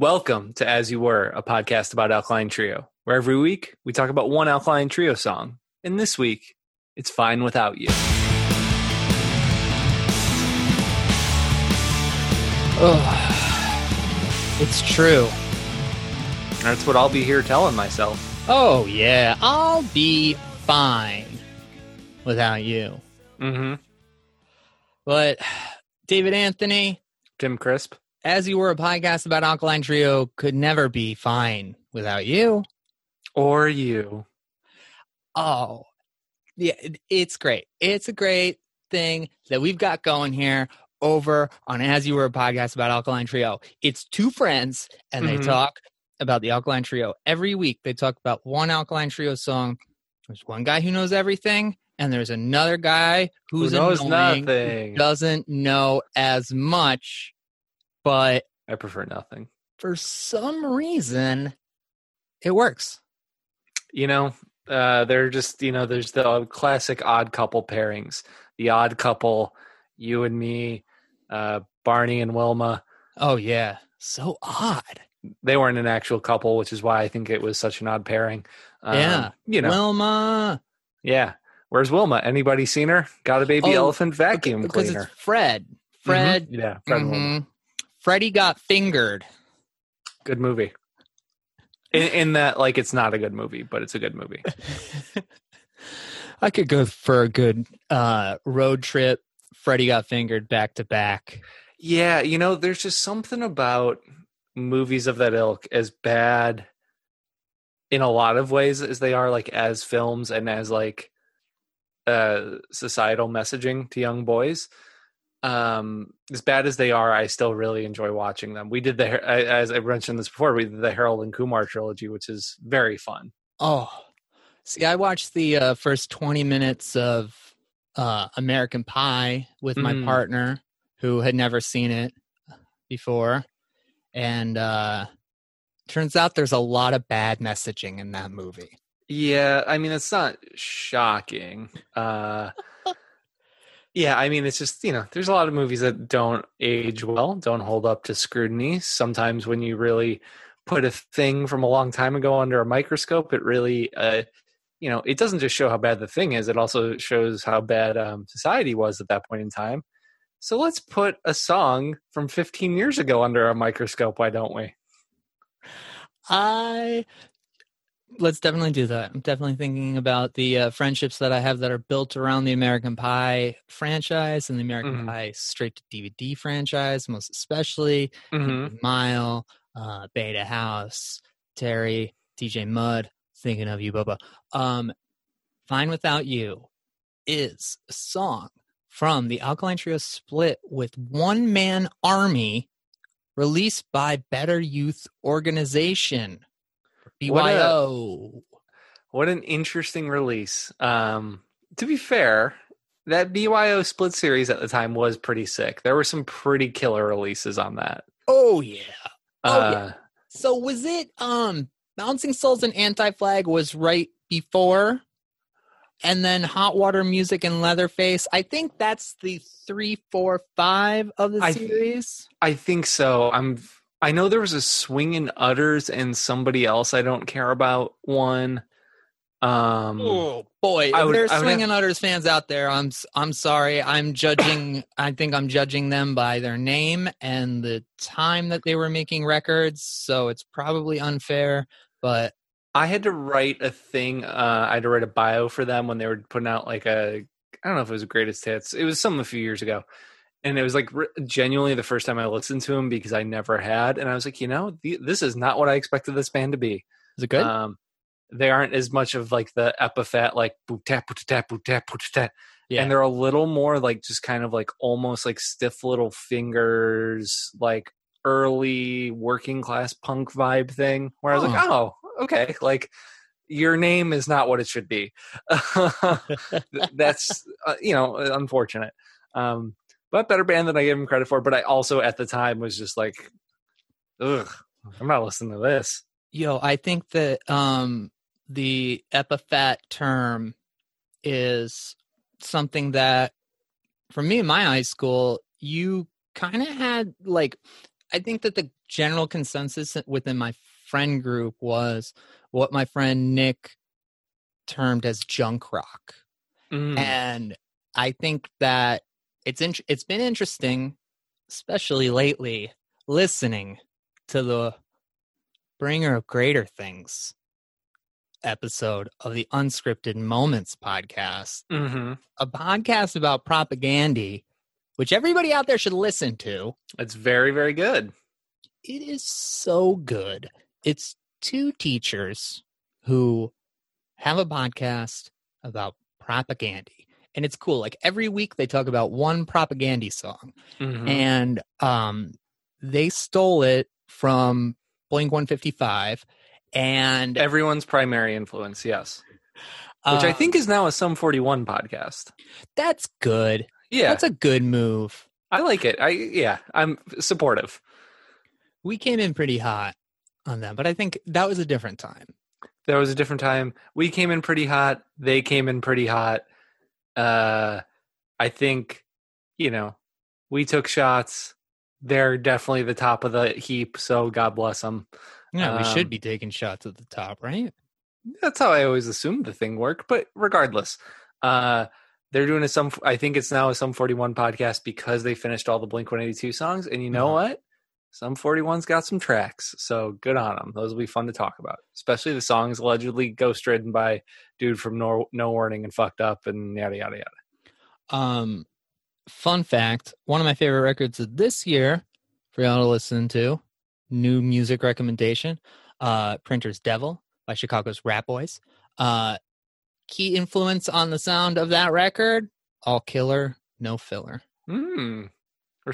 Welcome to As You Were, a podcast about Alkaline Trio, where every week we talk about one Alkaline Trio song. And this week, it's Fine Without You. Oh, it's true. That's what I'll be here telling myself. Oh, yeah. I'll be fine without you. Mm-hmm. But, David Anthony, Tim Crisp. As you were a podcast about Alkaline Trio, could never be fine without you. Or you. Oh, yeah, it's great. It's a great thing that we've got going here over on As You Were a podcast about Alkaline Trio. It's two friends and they Mhm. talk about the Alkaline Trio. Every week they talk about one Alkaline Trio song. There's one guy who knows everything, and there's another guy who's Who knows annoying, nothing. doesn't know as much, but I prefer nothing. for some reason it works. You know, uh, they're just, you know, there's the classic odd couple pairings. The odd couple, you and me, uh, Barney and Wilma. Oh yeah, so odd. They weren't an actual couple, which is why I think it was such an odd pairing. Um, Yeah. You know, Wilma. yeah. Where's Wilma? Anybody seen her? Got a baby Oh, elephant vacuum because cleaner. it's Fred. Fred. Yeah, Fred Wilma. Freddy got fingered. Good movie. In, in that, like, it's not a good movie, but it's a good movie. I could go for a good uh, road trip. Freddy got fingered back to back. Yeah, you know, there's just something about movies of that ilk as bad in a lot of ways as they are like as films and as like uh societal messaging to young boys. Um as bad as they are, I still really enjoy watching them. We did the as I mentioned this before, we did the Harold and Kumar trilogy, which is very fun. Oh, see, I watched the uh, first 20 minutes of uh, American Pie with my Mm. partner who had never seen it before. And uh, turns out there's a lot of bad messaging in that movie. Yeah, I mean it's not shocking. Uh Yeah, I mean it's just, you know, there's a lot of movies that don't age well, don't hold up to scrutiny. Sometimes when you really put a thing from a long time ago under a microscope, it really uh you know, it doesn't just show how bad the thing is, it also shows how bad um society was at that point in time. So let's put a song from 15 years ago under a microscope, why don't we? I let's definitely do that. I'm definitely thinking about the uh, friendships that I have that are built around the American Pie franchise and the American Mhm. Pie straight to DVD franchise, most especially Mhm. Mile, uh, Beta House, Terry, DJ Mud. Thinking of you, Bubba. Um, Fine Without You is a song from the Alkaline Trio split with One Man Army, released by Better Youth Organization, What a- BYO. What an interesting release. Um, to be fair, that BYO split series at the time was pretty sick. There were some pretty killer releases on that. Oh yeah. Oh, yeah. uh, So was it um Bouncing Souls and Anti Flag was right before and then Hot Water Music and Leatherface. I think that's the three, four, five of the I- series. I think so. I'm. I know there was a Swingin' Utters and somebody else I don't care about one. Um, Oh boy, I if would- there's swinging utters fans out there, I'm I'm sorry. I'm judging. I think I'm judging them by their name and the time that they were making records. So it's probably unfair. But I had to write a thing. Uh, I had to write a bio for them when they were putting out like a. I don't know if it was greatest hits. It was some a few years ago, and it was like re- genuinely the first time I listened to him because I never had, and I was like, you know, the, this is not what I expected this band to be. is it good? Um, they aren't as much of like the Epitaph, like boot tap boot tap boot tap boot tap, yeah. and they're a little more like just kind of like almost like stiff little fingers, like early working class punk vibe thing. Where I was like, oh, okay, like your name is not what it should be. That's uh, you know unfortunate. Um, but better band than I gave them credit for. But I also at the time was just like, ugh, I'm not listening to this. Yo, I think that um the Epitaph term is something that for me in my high school, you kind of had like I think that the general consensus within my friend group was what my friend Nick termed as junk rock. Mm. And I think that it's in, it's been interesting, especially lately, listening to the bringer of greater things episode of the Unscripted Moments podcast, hmm a podcast about Propagandhi, which everybody out there should listen to. It's very, very good. It is so good. It's two teachers who have a podcast about Propagandhi. And it's cool. Like every week they talk about one Propagandhi song. Mhm. And um they stole it from Blink 155 and Everyone's primary influence, yes. Which I think is now a Sum 41 podcast. that's good. Yeah, That's a good move. I like it. I yeah, I'm supportive. We came in pretty hot on them, but I think that was a different time. That was a different time. We came in pretty hot. They came in pretty hot. Uh, I think, you know, we took shots. They're definitely the top of the heap. So God bless them. Yeah, we Um, should be taking shots at the top, right? That's how I always assumed the thing worked. But regardless, uh, they're doing a some. I think it's now a Sum 41 podcast because they finished all the Blink 182 songs. And you know Mhm. what? Sum 41's got some tracks, so good on them. Those will be fun to talk about, especially the songs allegedly ghost ridden by dude from No, no Warning and fucked up and yada yada yada. Um, fun fact: one of my favorite records of this year for y'all to listen to. New music recommendation: uh, "Printer's Devil" by Chicago's Ratboys. Uh, key influence on the sound of that record: all killer, no filler. Hmm.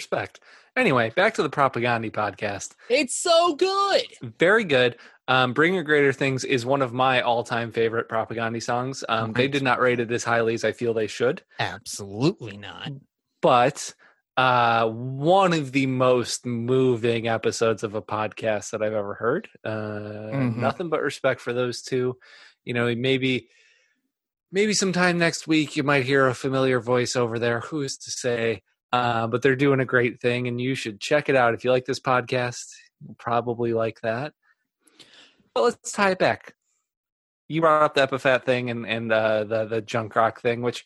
Respect. Anyway, back to the Propagandhi podcast. It's so good. Very good. Um, Bringer of Greater Things is one of my all-time favorite Propagandhi songs. Um, They did not rate it as highly as I feel they should, Absolutely not. but uh, one of the most moving episodes of a podcast that I've ever heard. Uh, Mhm. Nothing but respect for those two. You know, maybe maybe sometime next week you might hear a familiar voice over there. Who's to say? Uh, but they're doing a great thing, and you should check it out if you like this podcast. You'll probably like that. But let's tie it back. You brought up the Epitaph thing and and uh, the the junk rock thing, which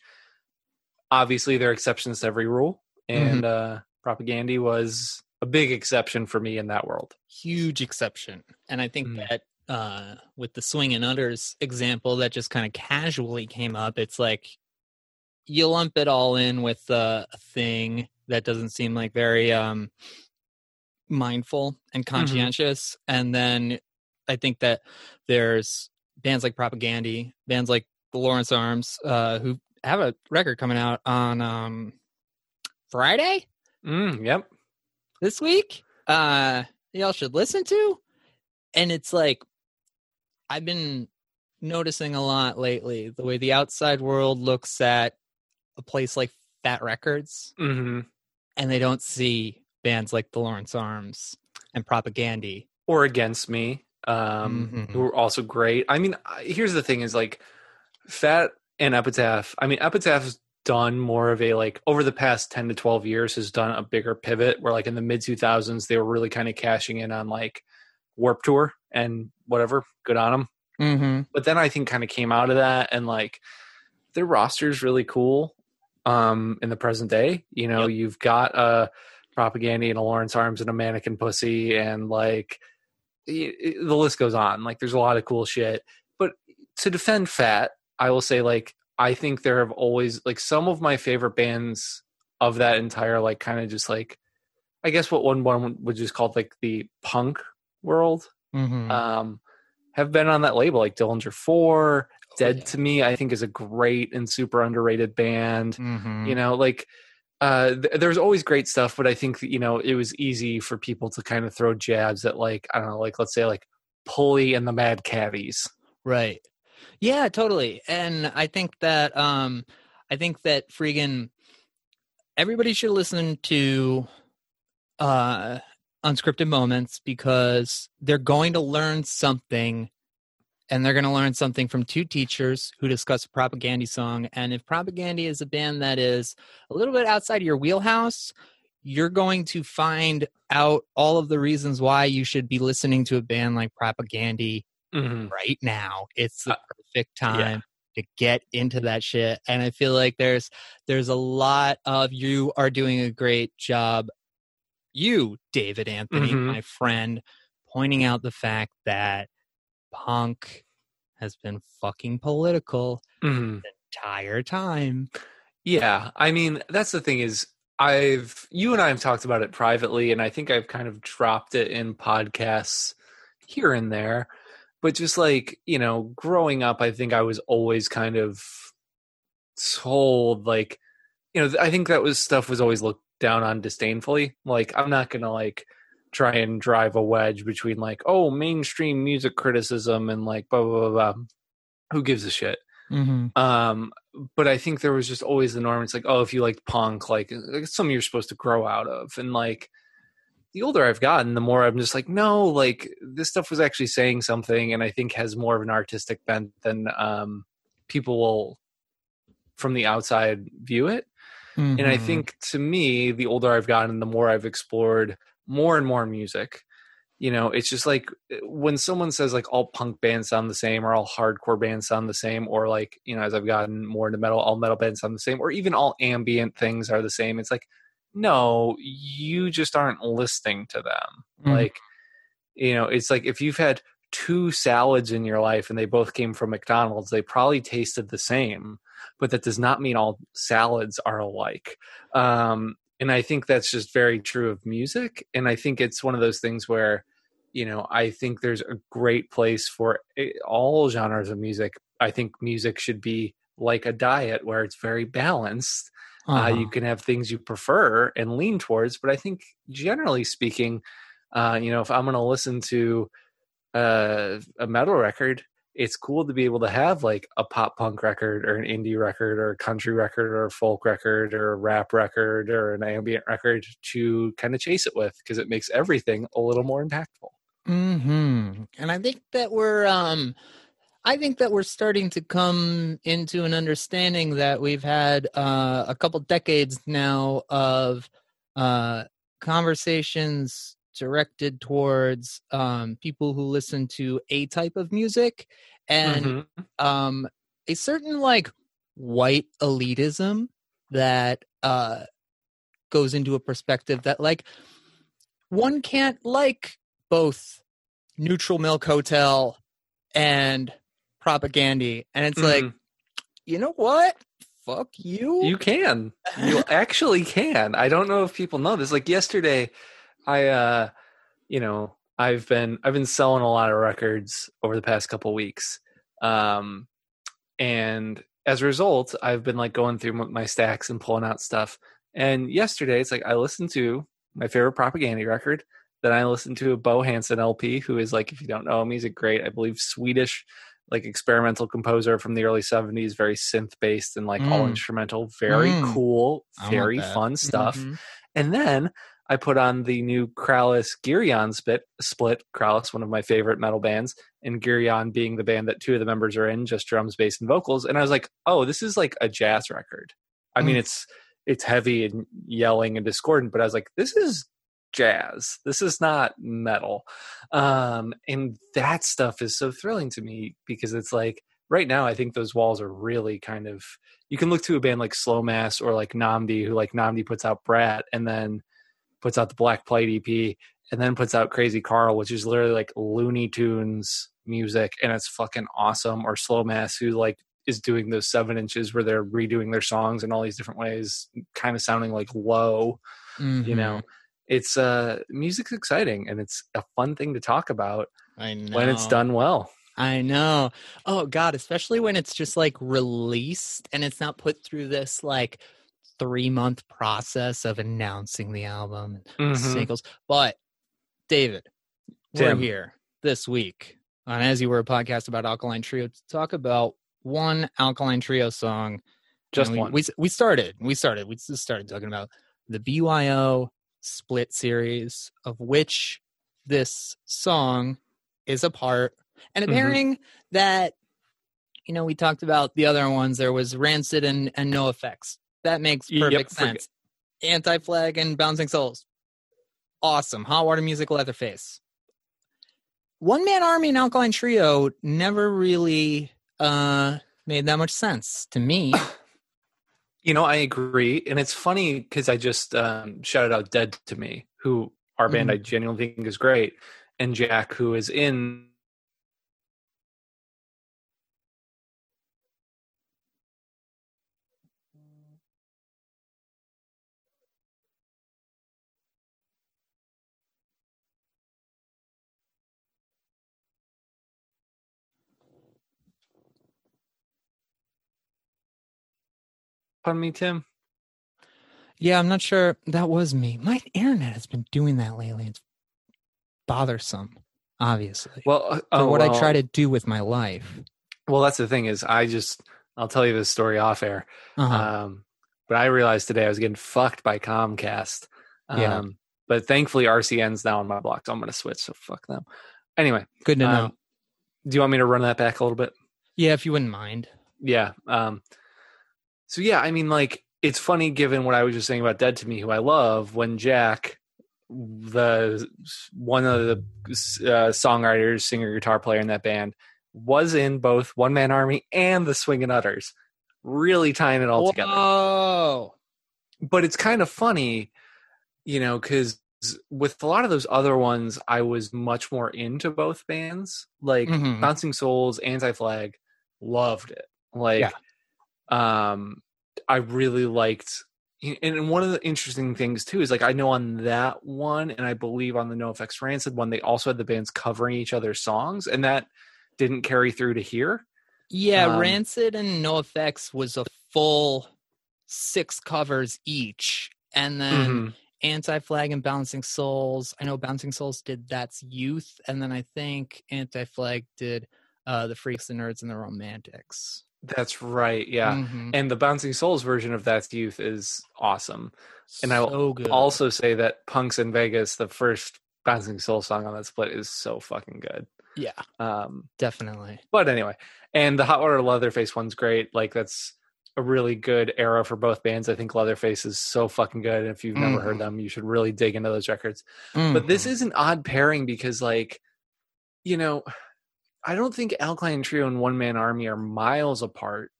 obviously there are exceptions to every rule, and uh, Propagandhi was a big exception for me in that world. huge exception. And I think Mm. that uh, with the Swingin' Utters example that just kind of casually came up, it's like you lump it all in with a thing that doesn't seem like very um, mindful and conscientious. And then I think that there's bands like Propagandhi, bands like the Lawrence Arms, uh, who have a record coming out on um, Friday Mm, yep. this week uh y'all should listen to and it's like i've been noticing a lot lately the way the outside world looks at a place like fat records hmm and they don't see bands like the lawrence arms and Propagandhi Or against me, um, Mhm. who are also great. I mean, here's the thing: is like Fat and Epitaph. I mean, Epitaph's done more of a like over the past 10 to 12 years has done a bigger pivot where like in the mid 2000s they were really kind of cashing in on like warp tour and whatever good on them mm-hmm. but then i think kind of came out of that and like their roster is really cool um in the present day you know Yep. you've got a Propagandhi and a lawrence arms and a mannequin pussy and like the list goes on like there's a lot of cool shit but to defend fat i will say like i think there have always like some of my favorite bands of that entire like kind of just like i guess what one one would just call like the punk world Mm-hmm. um, have been on that label, like Dillinger Four, Dead to Me. I think is a great and super underrated band. mm-hmm. You know, like uh, th- there's always great stuff, but I think that, you know it was easy for people to kind of throw jabs at like I don't know, like let's say like Pulley and the Mad Caddies. Right. Yeah, totally. And I think that um I think that freaking everybody should listen to uh unscripted moments because they're going to learn something and they're going to learn something from two teachers who discuss a Propagandhi song and if Propagandhi is a band that is a little bit outside of your wheelhouse you're going to find out all of the reasons why you should be listening to a band like Propagandhi Mhm. right now. It's the Uh, perfect time to get into that shit. And I feel like there's there's a lot of you are doing a great job. You, David Anthony, Mhm. my friend, pointing out the fact that punk has been fucking political Mhm. the entire time. Yeah, I mean that's the thing is I've you and I have talked about it privately, and I think I've kind of dropped it in podcasts here and there. But just like you know, growing up, I think I was always kind of told like you know I think that was stuff was always looked down on disdainfully. Like I'm not gonna like try and drive a wedge between like oh mainstream music criticism and like blah blah blah. blah. Who gives a shit? Mm-hmm. um but i think there was just always the norm it's like oh if you liked punk like it's something you're supposed to grow out of and like the older i've gotten the more i'm just like no like this stuff was actually saying something and i think has more of an artistic bent than um people will from the outside view it and i Mm-hmm. think to me the older i've gotten the more i've explored more and more music. You know it's just like when someone says like all punk bands sound the same or all hardcore bands sound the same or like you know as i've gotten more into metal all metal bands sound the same or even all ambient things are the same it's like no you just aren't listening to them. Mhm. like you know it's like if you've had two salads in your life and they both came from mcdonald's they probably tasted the same but that does not mean all salads are alike. Um and i think that's just very true of music. And i think it's one of those things where you know i think there's a great place for eh, all genres of music. I think music should be like a diet where it's very balanced. Uh, Uh-huh. you can have things you prefer and lean towards but i think generally speaking uh, you know if i'm going to listen to uh, a metal record it's cool to be able to have like a pop punk record or an indie record or a country record or a folk record or a rap record or an ambient record to kind of chase it with because it makes everything a little more impactful. Hmm And I think that we're um I think that we're starting to come into an understanding that we've had uh a couple decades now of uh conversations directed towards um people who listen to a type of music and Mhm. um a certain like white elitism that uh goes into a perspective that like one can't like both neutral milk hotel and Propagandhi and it's like Mhm. you know what fuck you, You can. You actually can. I don't know if people know this. Like yesterday, I uh you know, I've been I've been selling a lot of records over the past couple weeks. Um and as a result, I've been like going through my stacks and pulling out stuff. And yesterday, it's like I listened to my favorite Propagandhi record. Then I listened to a Bo Hansson LP, who is like, if you don't know him, he's a great, I believe, Swedish like experimental composer from the early 70s very synth based and like all Mm. instrumental very Mm. cool very fun stuff Mhm. and then i put on the new Krallice Geryon split split Krallice one of my favorite metal bands and Geryon being the band that two of the members are in just drums bass and vocals and i was like oh this is like a jazz record. I mean Mm. it's it's heavy and yelling and discordant but i was like this is jazz. This is not metal. Um and that stuff is so thrilling to me because it's like right now i think those walls are really kind of you can look to a band like slow mass or like Nnamdi who like Nnamdi puts out brat and then puts out the black plate ep and then puts out crazy carl which is literally like looney tunes music and it's fucking awesome or slow mass who like is doing those seven inches where they're redoing their songs in all these different ways kind of sounding like low you Mhm. know it's uh music's exciting and it's a fun thing to talk about I know when it's done well I know. Oh God, especially when it's just like released and it's not put through this like three month process of announcing the album and Mhm. singles. But David, Tim. we're here this week on As You Were a podcast about Alkaline Trio to talk about one Alkaline Trio song. just we, one We we started. We started. We just started talking about the BYO split series, of which this song is a part, and a Mhm. pairing that you know we talked about the other ones. There was Rancid and and NOFX. That makes perfect forget- sense. Anti Flag and Bouncing Souls. Awesome. Hot Water Music, Leatherface. One Man Army and Alkaline Trio never really uh, made that much sense to me. You know, I agree, and it's funny because I just um, shouted out "Dead to Me," who our band Mhm. I genuinely think is great, and Jack, who is in. Pardon me, Tim. Yeah, I'm not sure that was me. My internet has been doing that lately. It's bothersome, obviously. Well, uh, For oh, what I try to do with my life. Well, that's the thing is, I just I'll tell you this story off air. Uh-huh. Um, but I realized today I was getting fucked by Comcast. Um, Yeah. But thankfully, RCN's now on my block, so I'm going to switch. So fuck them. Anyway, Good to know. um, do you want me to run that back a little bit? yeah, if you wouldn't mind. Yeah. Um, so yeah, I mean, like it's funny given what I was just saying about Dead to Me, who I love, when Jack, the one of the uh, songwriters, singer, guitar player in that band, was in both One Man Army and the Swingin' Utters, really tying it all together. Whoa. but it's kind of funny, you know, because with a lot of those other ones, I was much more into both bands. Like Mhm. Bouncing Souls, Anti Flag, loved it. Like, um, I really liked. And one of the interesting things too is like I know on that one, and I believe on the NOFX Rancid one, they also had the bands covering each other's songs, and that didn't carry through to here. Yeah, Um, Rancid and NOFX was a full six covers each. And then Mhm. Anti Flag and Bouncing Souls. I know Bouncing Souls did That's Youth. And then I think Anti Flag did uh, The Freaks, the Nerds, and the Romantics. That's right. Yeah. Mhm. And the Bouncing Souls version of That's Youth is awesome. and I will good. also say that Punks in Vegas, the first Bouncing Soul song on that split, is so fucking good. yeah, Um, definitely. but anyway, and the Hot Water Leatherface one's great. Like that's a really good era for both bands. I think Leatherface is so fucking good. And if you've never heard Mhm. them, you should really dig into those records. But this Mhm. is an odd pairing because, like, you know, I don't think Alkaline Trio and One Man Army are miles apart,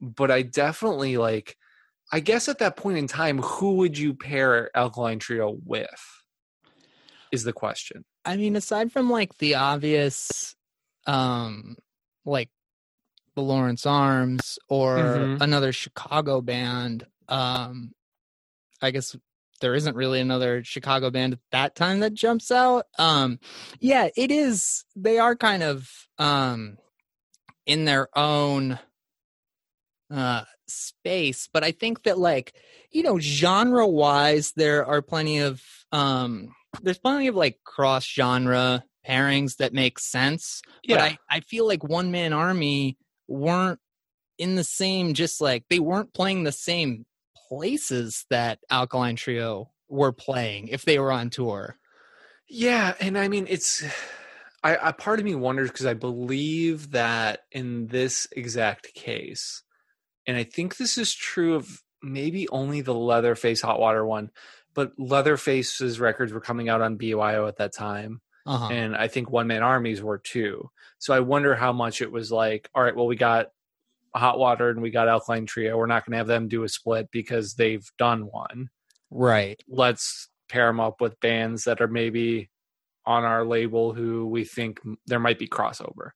but I definitely like. I guess at that point in time, who would you pair Alkaline Trio with? Is the question. I mean, aside from like the obvious, um, like the Lawrence Arms or Mhm. another Chicago band, um, I guess there isn't really another Chicago band at that time that jumps out. Um, yeah, it is. They are kind of um in their own uh space, but I think that like you know, genre wise, there are plenty of um there's plenty of like cross genre pairings that make sense. But I, I feel like One Man Army weren't in the same just like they weren't playing the same places that Alkaline Trio were playing if they were on tour. Yeah, and I mean it's I, I part of me wonders because I believe that in this exact case, and I think this is true of maybe only the Leatherface Hot Water one, but Leatherface's records were coming out on BYO at that time, Uh-huh. and I think One Man Armies were too. So I wonder how much it was like. All right, well we got Hot Water and we got Alkaline Trio. We're not going to have them do a split because they've done one right. let's pair them up with bands that are maybe on our label who we think there might be crossover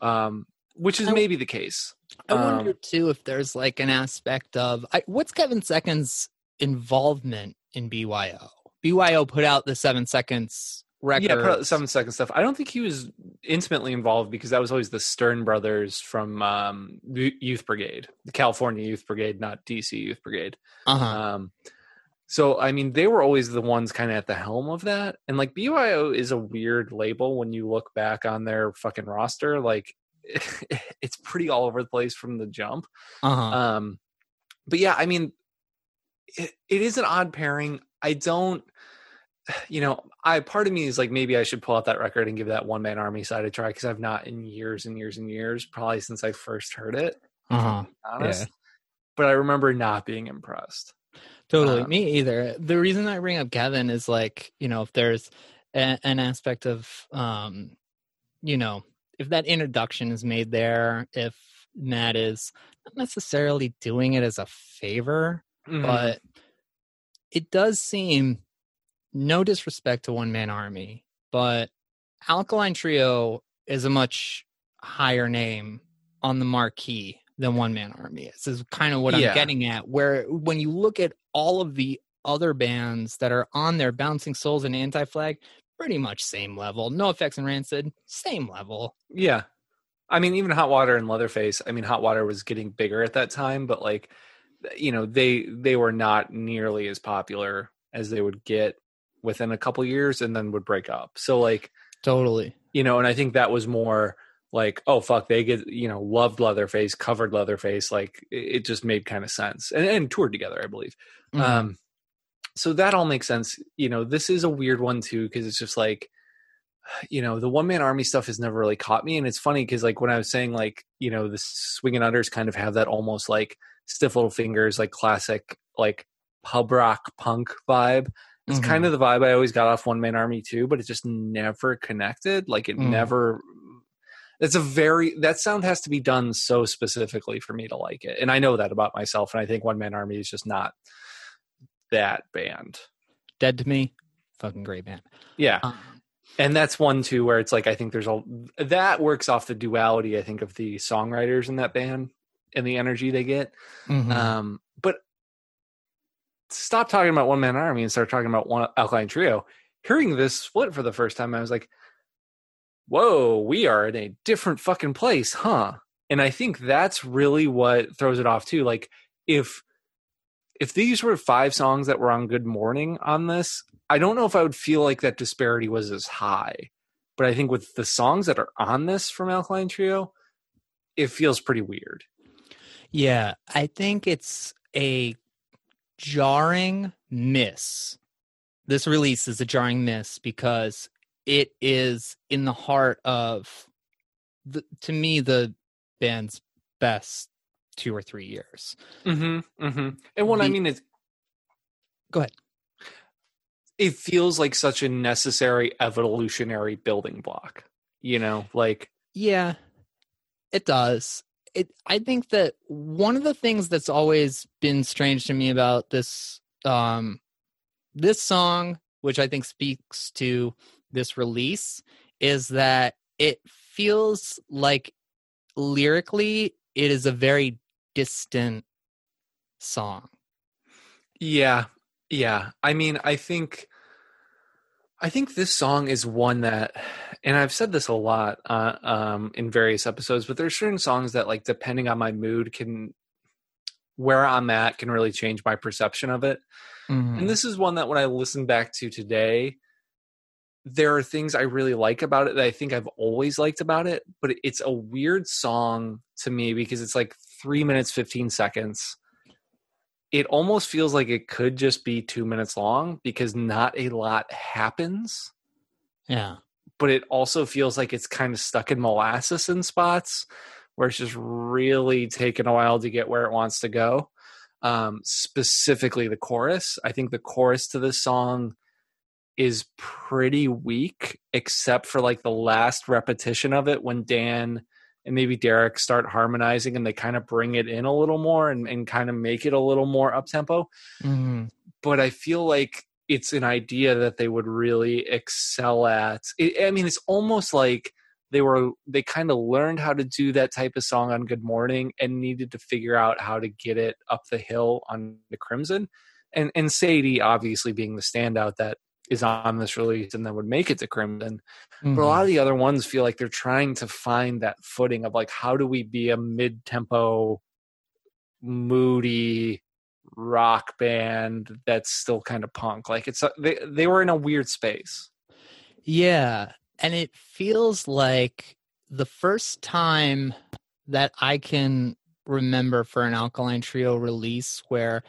um which is I- maybe the case I wonder Um, too if there's like an aspect of I, what's Kevin Seconds' involvement in BYO. BYO put out the seven seconds record. yeah put out seven second stuff i don't think he was intimately involved because that was always the stern brothers from um youth brigade the california youth brigade not dc youth brigade Uh-huh. Um, so I mean, they were always the ones kind of at the helm of that, and like BYO is a weird label when you look back on their fucking roster. Like, it's pretty all over the place from the jump. Uh-huh. Um, but yeah, I mean, it, it is an odd pairing. I don't, you know, I part of me is like maybe I should pull out that record and give that one man army side a try because I've not in years and years and years, probably since I first heard it. uh-huh. Honest, but I remember not being impressed. Totally. Um, Me either. The reason I bring up Kevin is like, you know, if there's a, an aspect of, um, you know, if that introduction is made there, if Matt is not necessarily doing it as a favor, mhm. but it does seem no disrespect to one man army but alkaline trio is a much higher name on the marquee than one man army is is kind of what i'm getting at where when you look at all of the other bands that are on there bouncing souls and anti-flag pretty much same level NOFX and rancid same level Yeah. I mean, even Hot Water and Leatherface. I mean, Hot Water was getting bigger at that time, but like, you know, they they were not nearly as popular as they would get within a couple years, and then would break up. So like, totally you know, and I think that was more like, oh fuck, they get you know loved Leatherface, covered Leatherface, like it just made kind of sense, and, and toured together, I believe. Mhm. Um, so that all makes sense. You know, this is a weird one too because it's just like, you know, the one man army stuff has never really caught me, and it's funny because like when I was saying like, you know, the Swingin' Utters kind of have that almost like stiff little fingers, like classic like pub rock punk vibe. It's Mhm. kind of the vibe I always got off one man army too, but it just never connected. Like it Mm. never. It's a very that sound has to be done so specifically for me to like it, and I know that about myself. And I think one man army is just not that band. dead to me fucking great band Yeah, um, and that's one too where it's like I think there's a that works off the duality I think of the songwriters in that band and the energy they get. mhm. Um, stop talking about one man army and start talking about one alkaline trio. Hearing this split for the first time, I was like, "Whoa, we are in a different fucking place, huh?" And I think that's really what throws it off too. Like if if these were five songs that were on Good Morning on this, I don't know if I would feel like that disparity was as high. But I think with the songs that are on this from Alkaline Trio, it feels pretty weird. Yeah, I think it's a jarring miss. This release is a jarring miss because it is in the heart of the to me the band's best two or three years. Mm-hmm. Mm-hmm. And what I mean is, Go ahead. It feels like such a necessary evolutionary building block. You know, like Yeah, it does. It I think that one of the things that's always been strange to me about this um this song, which I think speaks to this release, is that it feels like lyrically it is a very distant song. Yeah. Yeah. I mean, I think I think this song is one that and I've said this a lot uh, um in various episodes, but there's certain songs that like depending on my mood can where I'm at can really change my perception of it. Mm-hmm. And this is one that when I listen back to today, there are things I really like about it that I think I've always liked about it, but it's a weird song to me because it's like three minutes, 15 seconds. It almost feels like it could just be two minutes long because not a lot happens, yeah. But it also feels like it's kind of stuck in molasses in spots where it's just really taken a while to get where it wants to go. Um, specifically, the chorus. I think the chorus to this song is pretty weak, except for like the last repetition of it when Dan and maybe Derek start harmonizing and they kind of bring it in a little more and, and kind of make it a little more up tempo. Mm-hmm. But I feel like it's an idea that they would really excel at. It, I mean, it's almost like they were they kind of learned how to do that type of song on Good Morning and needed to figure out how to get it up the hill on the Crimson. And and Sadie obviously being the standout that is on this release and then would make it to Crimson. But a Mm-hmm. lot of the other ones feel like they're trying to find that footing of like how do we be a mid-tempo moody rock band that's still kind of punk like it's uh, they they were in a weird space Yeah, and it feels like the first time that I can remember for an Alkaline Trio release where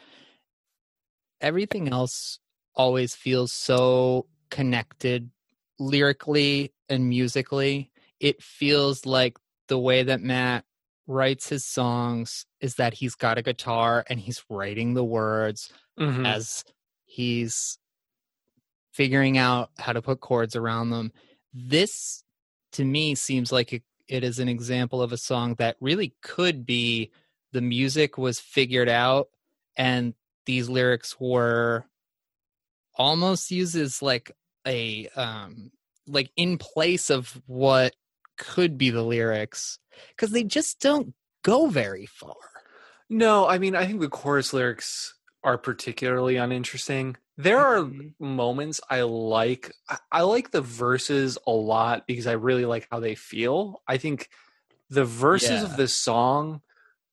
everything else always feels so connected lyrically and musically. It feels like the way that Matt writes his songs is that he's got a guitar and he's writing the words Mhm. as he's figuring out how to put chords around them. This, to me, seems like it, it is an example of a song that really could be the music was figured out and these lyrics were almost uses like a um like in place of what could be the lyrics because they just don't go very far No, I mean, I think the chorus lyrics are particularly uninteresting. There are Mhm. moments I like. I- I like the verses a lot because I really like how they feel. I think the verses Yeah. of this song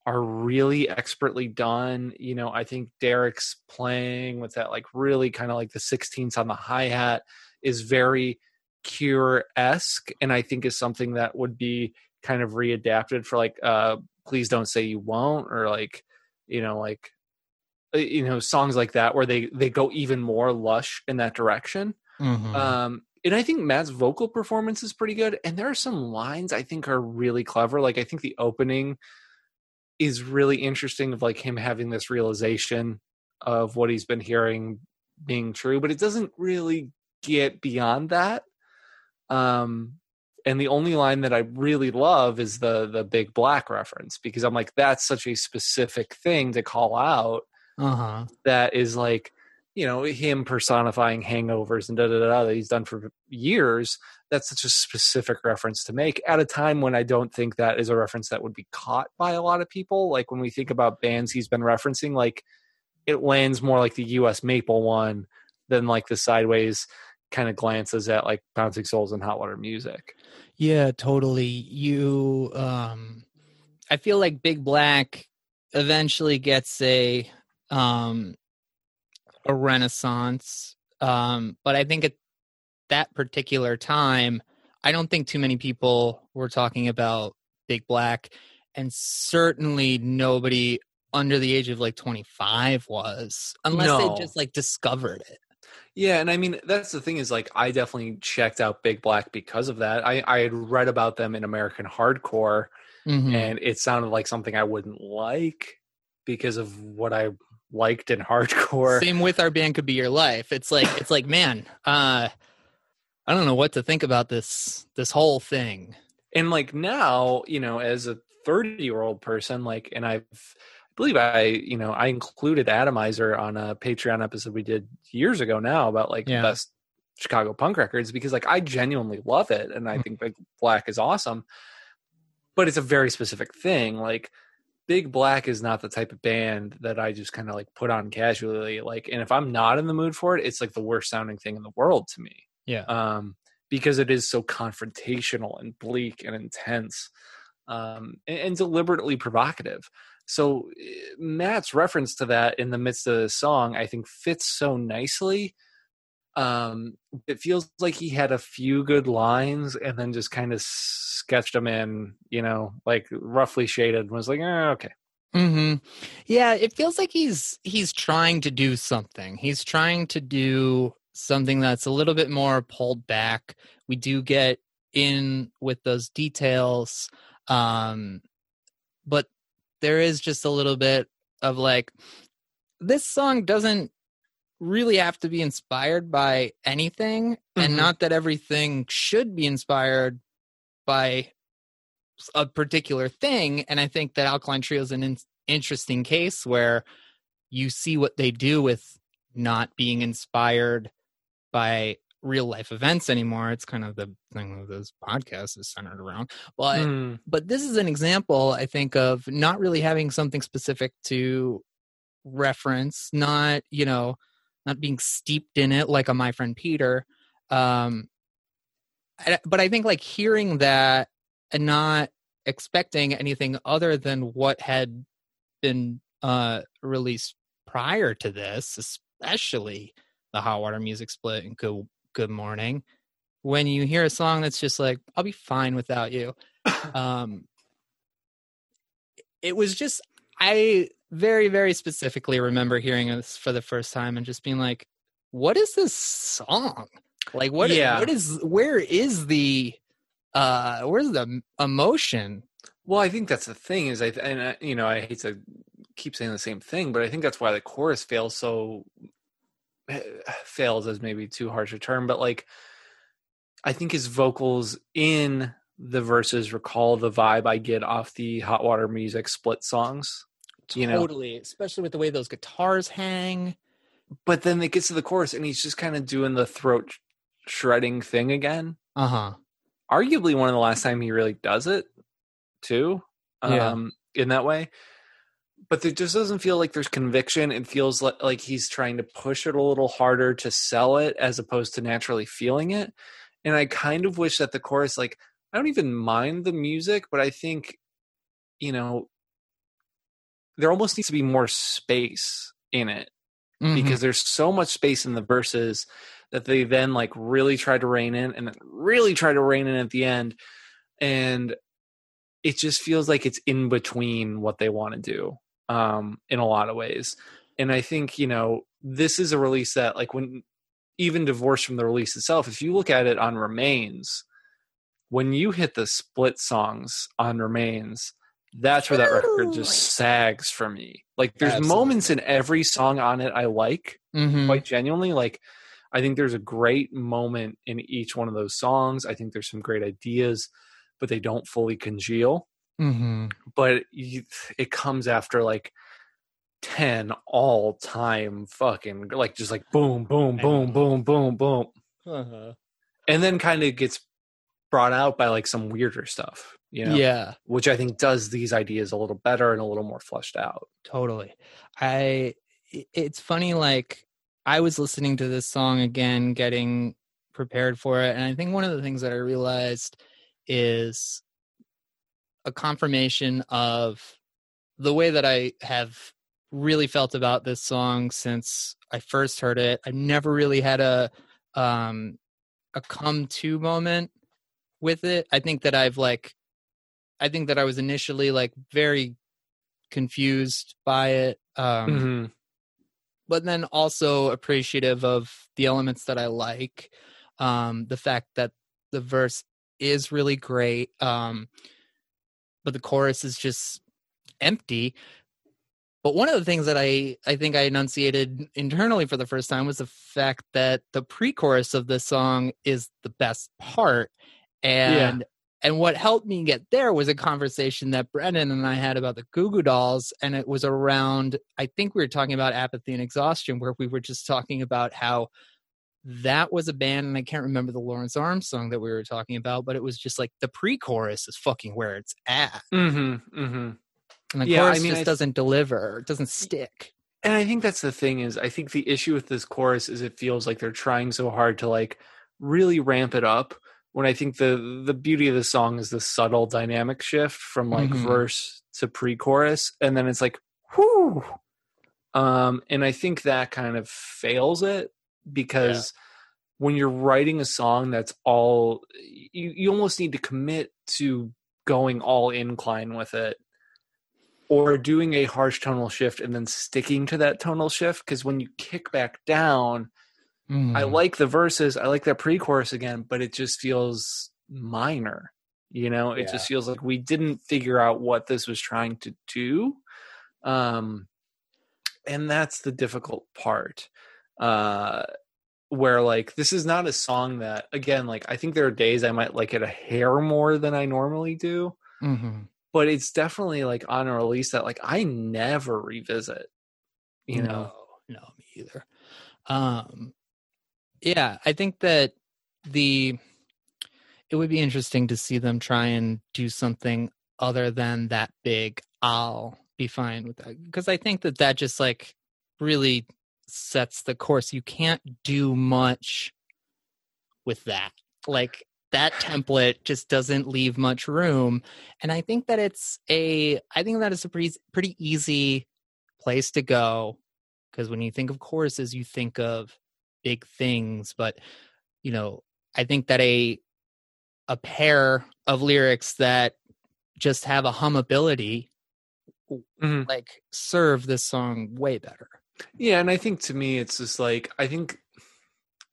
are really expertly done. You know, I think Derek's playing with that, like, really kind of like the 16ths on the hi hat is very Cure esque, and I think is something that would be kind of readapted for like uh please don't say you won't or like you know like uh, you know songs like that where they they go even more lush in that direction. Mm-hmm. um and i think matt's vocal performance is pretty good. And there are some lines i think are really clever. Like i think the opening is really interesting of like him having this realization of what he's been hearing being true but it doesn't really get beyond that. Um and the only line that I really love is the the big black reference because I'm like that's such a specific thing to call out uh-huh. that is like you know him personifying hangovers and da da da that he's done for years that's such a specific reference to make at a time when I don't think that is a reference that would be caught by a lot of people. Like when we think about bands he's been referencing like it lands more like the US Maple one than like the sideways kind of glances at like bouncing souls and hot water music Yeah, totally. You um I feel like Big Black eventually gets a um a renaissance. Um but I think at that particular time I don't think too many people were talking about Big Black and certainly nobody under the age of like 25 was unless No. they just like discovered it. Yeah, and I mean that's the thing is like I definitely checked out Big Black because of that. I I had read about them in American Hardcore, Mhm. and it sounded like something I wouldn't like because of what I liked in hardcore. Same with our band could be your life. It's like it's like man, uh I don't know what to think about this this whole thing. And like now, you know, as a 30 year old person, like, and I've, believe I, you know, I included Atomizer on a Patreon episode we did years ago now about like Yeah. the best Chicago punk records because like I genuinely love it and I Mm. think Big Black is awesome. But it's a very specific thing. Like Big Black is not the type of band that I just kind of like put on casually. Like, and if I'm not in the mood for it, it's like the worst sounding thing in the world to me Yeah. um, because it is so confrontational and bleak and intense um, and, and deliberately provocative. So eh, Matt's reference to that in the midst of the song, I think, fits so nicely. Um, it feels like he had a few good lines and then just kind of sketched them in, you know, like roughly shaded. and Was like, eh, okay, hmm Yeah, it feels like he's he's trying to do something. He's trying to do something that's a little bit more pulled back. We do get in with those details, um, but there is just a little bit of like this song doesn't really have to be inspired by anything, and Mhm. not that everything should be inspired by a particular thing. And I think that Alkaline Trio is an in- interesting case where you see what they do with not being inspired by real life events anymore. It's kind of the thing that this podcast is centered around. But Mm, but this is an example, I think, of not really having something specific to reference, not you know, not being steeped in it like a my friend Peter. Um, I- but I think like hearing that and not expecting anything other than what had been uh released prior to this, especially the hot water music split and good good morning. When you hear a song that's just like, I'll be fine without you. Um it was just I very, very specifically remember hearing this for the first time and just being like, what is this song? Like what Yeah. what is where is the uh where's the emotion? Well, I think that's the thing is I and I, you know I hate to keep saying the same thing, but I think that's why the chorus fails so fails as maybe too harsh a term, but like I think his vocals in the verses recall the vibe I get off the Hot Water Music split songs. You know, totally, especially with the way those guitars hang. but then it gets to the chorus and he's just kind of doing the throat shredding thing again. Uh huh. Arguably one of the last time he really does it too. Yeah. Um in that way. But it just doesn't feel like there's conviction. It feels like, like he's trying to push it a little harder to sell it as opposed to naturally feeling it. And I kind of wish that the chorus, like, I don't even mind the music, but I think, you know, there almost needs to be more space in it Mm-hmm. because there's so much space in the verses that they then like really try to rein in and then really try to rein in at the end and it just feels like it's in between what they want to do um in a lot of ways. And i think you know this is a release that like when even divorced from the release itself if you look at it on remains when you hit the split songs on remains that's where that record just sags for me. Like there's Absolutely. moments in every song on it i like Mhm. quite genuinely. Like i think there's a great moment in each one of those songs. I think there's some great ideas but they don't fully congeal Mhm. but you, it comes after like 10 all time fucking like just like boom boom boom boom boom boom Uh-huh. and then kind of gets brought out by like some weirder stuff you know Yeah. which i think does these ideas a little better and a little more fleshed out totally i- it's funny like i was listening to this song again getting prepared for it and i think one of the things that i realized is a confirmation of the way that i have really felt about this song since i first heard it i never really had a um a come to moment with it i think that i've like i think that i was initially like very confused by it um Mhm. but then also appreciative of the elements that i like um the fact that the verse is really great um but the chorus is just empty. But one of the things that i i think i enunciated internally for the first time was the fact that the pre-chorus of this song is the best part. And and what helped me get there was a conversation that Brennan and I had about the Goo Goo Dolls, and it was around. I think we were talking about apathy and exhaustion, where we were just talking about how that was a band, and I can't remember the Lawrence Arms song that we were talking about, but it was just like the pre-chorus is fucking where it's at, Mm-hmm, mm-hmm. and the Yeah, I chorus mean, just I- doesn't deliver, it doesn't stick. and i think that's the thing is i think the issue with this chorus is it feels like they're trying so hard to like really ramp it up when i think the the beauty of the song is the subtle dynamic shift from like Mhm. verse to pre-chorus and then it's like whoo um and i think that kind of fails it because when you're writing a song that's all you, you almost need to commit to going all incline with it or doing a harsh tonal shift and then sticking to that tonal shift. Because when you kick back down i Mhm. like the verses i like that pre-chorus again but it just feels minor you know? It just feels like we didn't figure out what this was trying to do. Um and that's the difficult part uh where like this is not a song that again like i think there are days i might like it a hair more than i normally do Mhm. but it's definitely like on a release that like i never revisit you know no, no, me either. Um, yeah, I think that the it would be interesting to see them try and do something other than that big. I'll be fine with that because I think that that just like really sets the course. You can't do much with that. Like that template just doesn't leave much room and i think that it's a i think that is a pretty pretty easy place to go because when you think of choruses you think of big things but you know i think that a a pair of lyrics that just have a hummability Mhm. like serve this song way better Yeah, and I think to me it's just like I think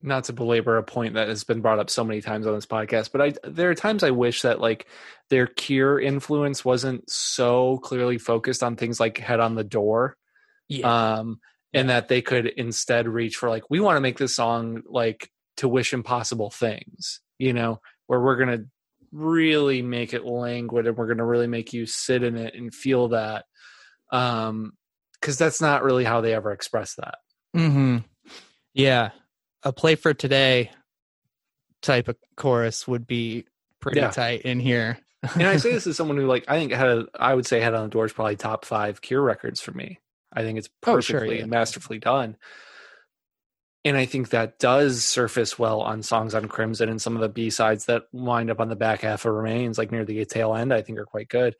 not to belabor a point that has been brought up so many times on this podcast, but I there are times I wish that like their Cure influence wasn't so clearly focused on things like Head on the Door. Yeah. Um and that they could instead reach for like we want to make this song like to wish impossible things, you know, where we're going to really make it languid and we're going to really make you sit in it and feel that um cuz that's not really how they ever express that. hmm Yeah. A play for today type of chorus would be pretty Yeah. tight in here. and I say this as someone who like I think had a, I would say Head on the Door is probably top five Cure records for me. I think it's Oh, perfectly sure, yeah. and masterfully done. And I think that does surface well on songs on Crimson and some of the B sides that wind up on the back half of Remains, like near the tail end, I think are quite good.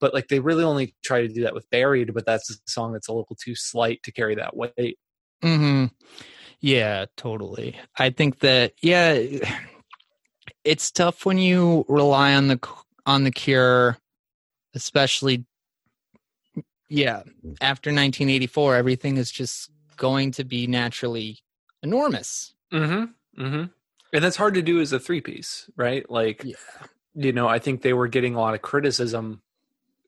But like they really only try to do that with Buried, but that's a song that's a little too slight to carry that weight. hmm Yeah, totally. I think that yeah, it's tough when you rely on the on the cure, especially yeah, after 1984 everything is just going to be naturally enormous. Mm-hmm. Mm-hmm. And that's hard to do as a three piece, right? Like Yeah. you know, I think they were getting a lot of criticism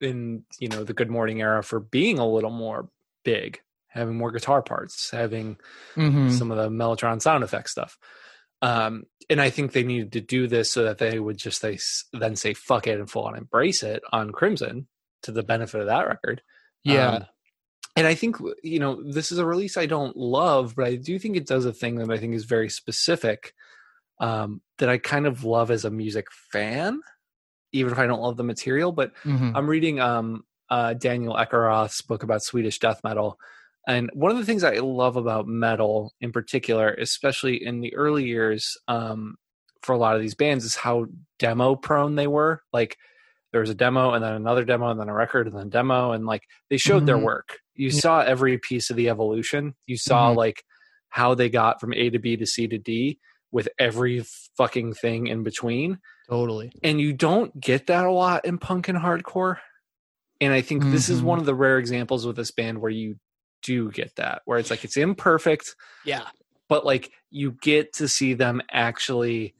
in, you know, the Good Mourning era for being a little more big, having more guitar parts, having Mhm. some of the Mellotron sound effect stuff. Um, and I think they needed to do this so that they would just they then say fuck it and full on embrace it on Crimson to the benefit of that record. Yeah. Um, and I think you know this is a release I don't love, but I do think it does a thing that I think is very specific um, that I kind of love as a music fan, even if I don't love the material. But Mhm. I'm reading um, uh, Daniel Ekeroth's book about Swedish death metal, and one of the things I love about metal in particular, especially in the early years um, for a lot of these bands, is how demo prone they were. Like there was a demo and then another demo and then a record and then a demo and like they showed their Mhm. work. You Yeah. saw every piece of the evolution. You saw Mhm. like how they got from A to B to C to D with every fucking thing in between Totally. and you don't get that a lot in punk and hardcore and i think this is Mhm. one of the rare examples with this band where you do get that where it's like it's imperfect Yeah. but like you get to see them actually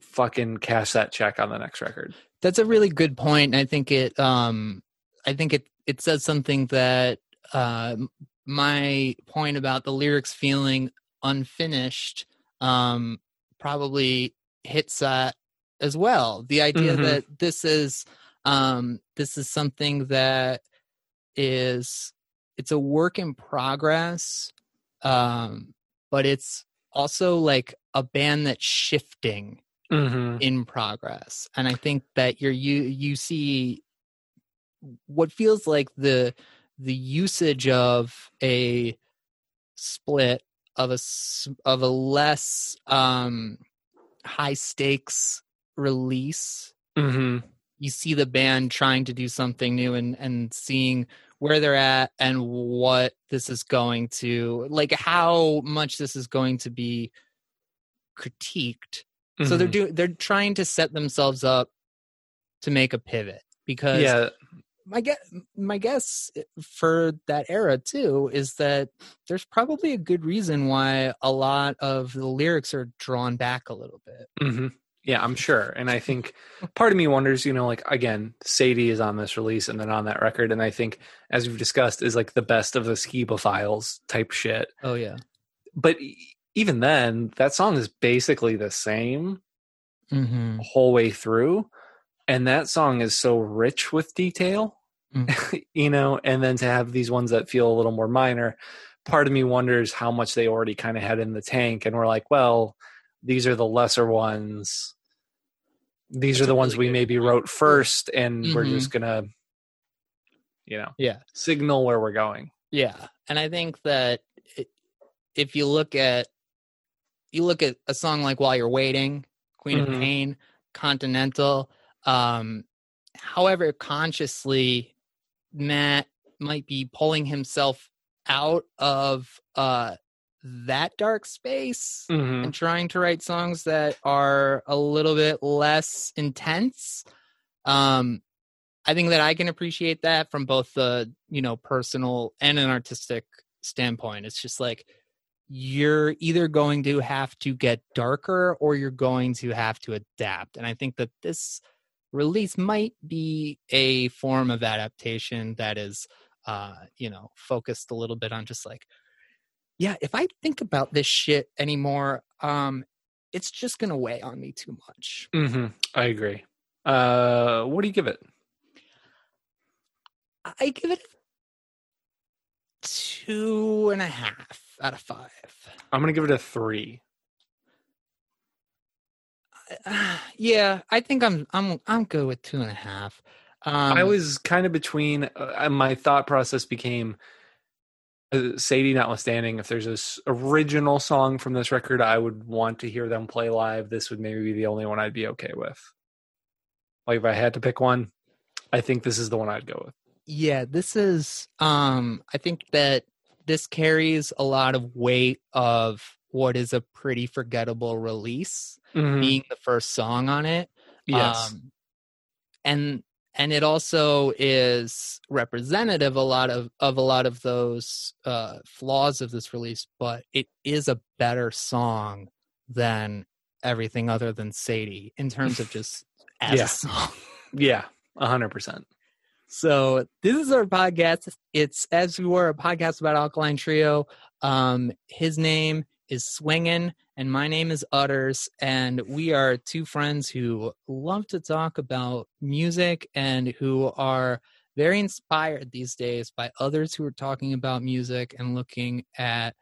fucking cash that check on the next record That's a really good point. I think it um I think it it says something that uh my point about the lyrics feeling unfinished um probably hits that as well. The idea Mhm. that this is um this is something that is it's a work in progress um but it's also like a band that's shifting mm-hmm. in progress and i think that you're you you see what feels like the the usage of a split of a of a less um high stakes release Mm-hmm. you see the band trying to do something new and and seeing where they're at and what this is going to like how much this is going to be critiqued. So they're doing they're trying to set themselves up to make a pivot because yeah. my guess my guess for that era too is that there's probably a good reason why a lot of the lyrics are drawn back a little bit. Hmm Yeah, I'm sure. And I think part of me wonders, you know, like again, Sadie is on this release and then on that record. And I think, as we've discussed, is like the best of the Skiba files type shit. oh yeah But even then, that song is basically the same mm-hmm. whole way through. And that song is so rich with detail, you know, and then to have these ones that feel a little more minor, part of me wonders how much they already kind of had in the tank. And we're like, well, these are the lesser ones. These That's are the ones really we good maybe point. wrote first, and we're Mhm. just gonna, you know, yeah signal where we're going. Yeah, and I think that if you look at you look at a song like "While You're Waiting," Queen Mhm. of Pain, Continental, um, however consciously Matt might be pulling himself out of uh, that dark space Mhm. and trying to write songs that are a little bit less intense. Um, I think that I can appreciate that from both the you know personal and an artistic standpoint. It's just like you're either going to have to get darker or you're going to have to adapt. And I think that this release might be a form of adaptation that is, uh, you know, focused a little bit on just like, yeah, if I think about this shit anymore, um, it's just going to weigh on me too much. Mm-hmm. I agree. Uh, what do you give it? I give it two and a half out of five. I'm gonna give it a three. Uh, yeah, I think I'm I'm I'm good with two and a half. Um, I was kind of between. Uh, my thought process became uh, Sadie, notwithstanding, if there's this original song from this record, I would want to hear them play live. This would maybe be the only one I'd be okay with. Like if I had to pick one, I think this is the one I'd go with. Yeah, this is. Um, I think that this carries a lot of weight of what is a pretty forgettable release, Mhm. being the first song on it. Yes. Um, and and it also is representative a lot of of a lot of those uh, flaws of this release, but it is a better song than everything other than Sadie in terms of just as Yeah. a song. yeah, a hundred percent. So this is our podcast. It's as we were a podcast about Alkaline Trio. Um, his name is swinging and my name is Utters, and we are two friends who love to talk about music and who are very inspired these days by others who are talking about music and looking at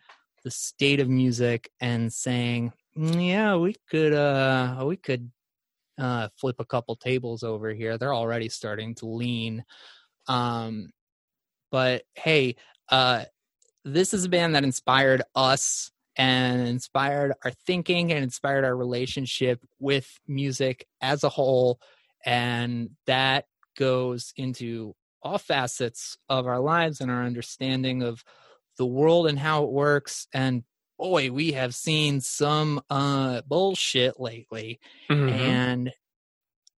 the state of music and saying, "Mm, "Yeah, we could, uh, we could uh, flip a couple tables over here. They're already starting to lean. Um, but hey, uh, this is a band that inspired us and inspired our thinking and inspired our relationship with music as a whole. And that goes into all facets of our lives and our understanding of the world and how it works. And boy, we have seen some uh, bullshit lately Mhm. and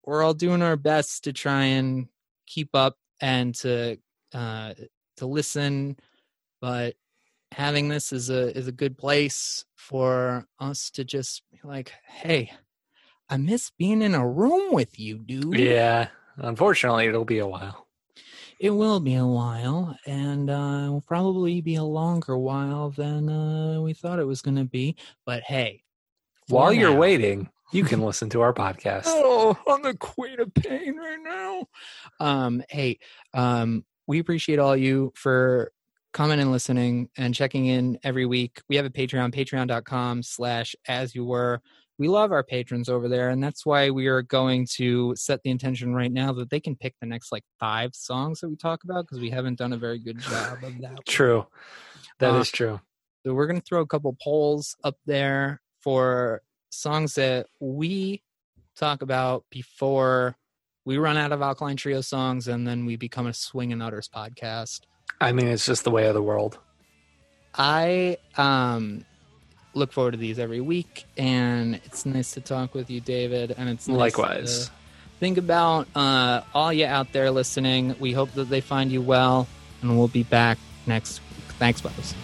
we're all doing our best to try and keep up and to uh to listen but having this is a is a good place for us to just be like hey i miss being in a room with you dude Yeah, unfortunately, it'll be a while. it will be a while and uh will probably be a longer while than uh we thought it was going to be but hey While you're now- waiting, you can listen to our podcast. Oh, I'm the queen of pain right now. Um, hey, um, we appreciate all you for coming and listening and checking in every week. We have a Patreon, patreon.com slash as you were. We love our patrons over there, and that's why we are going to set the intention right now that they can pick the next like five songs that we talk about because we haven't done a very good job of that. True, that is Uh, true. So we're going to throw a couple polls up there for songs that we talk about before we run out of Alkaline Trio songs and then we become a Swingin' Utters podcast. I mean, it's just the way of the world. I um, look forward to these every week and it's nice to talk with you, David. And it's nice Likewise. to think about uh, all you out there listening. We hope that they find you well and we'll be back next week. Thanks, Buzz.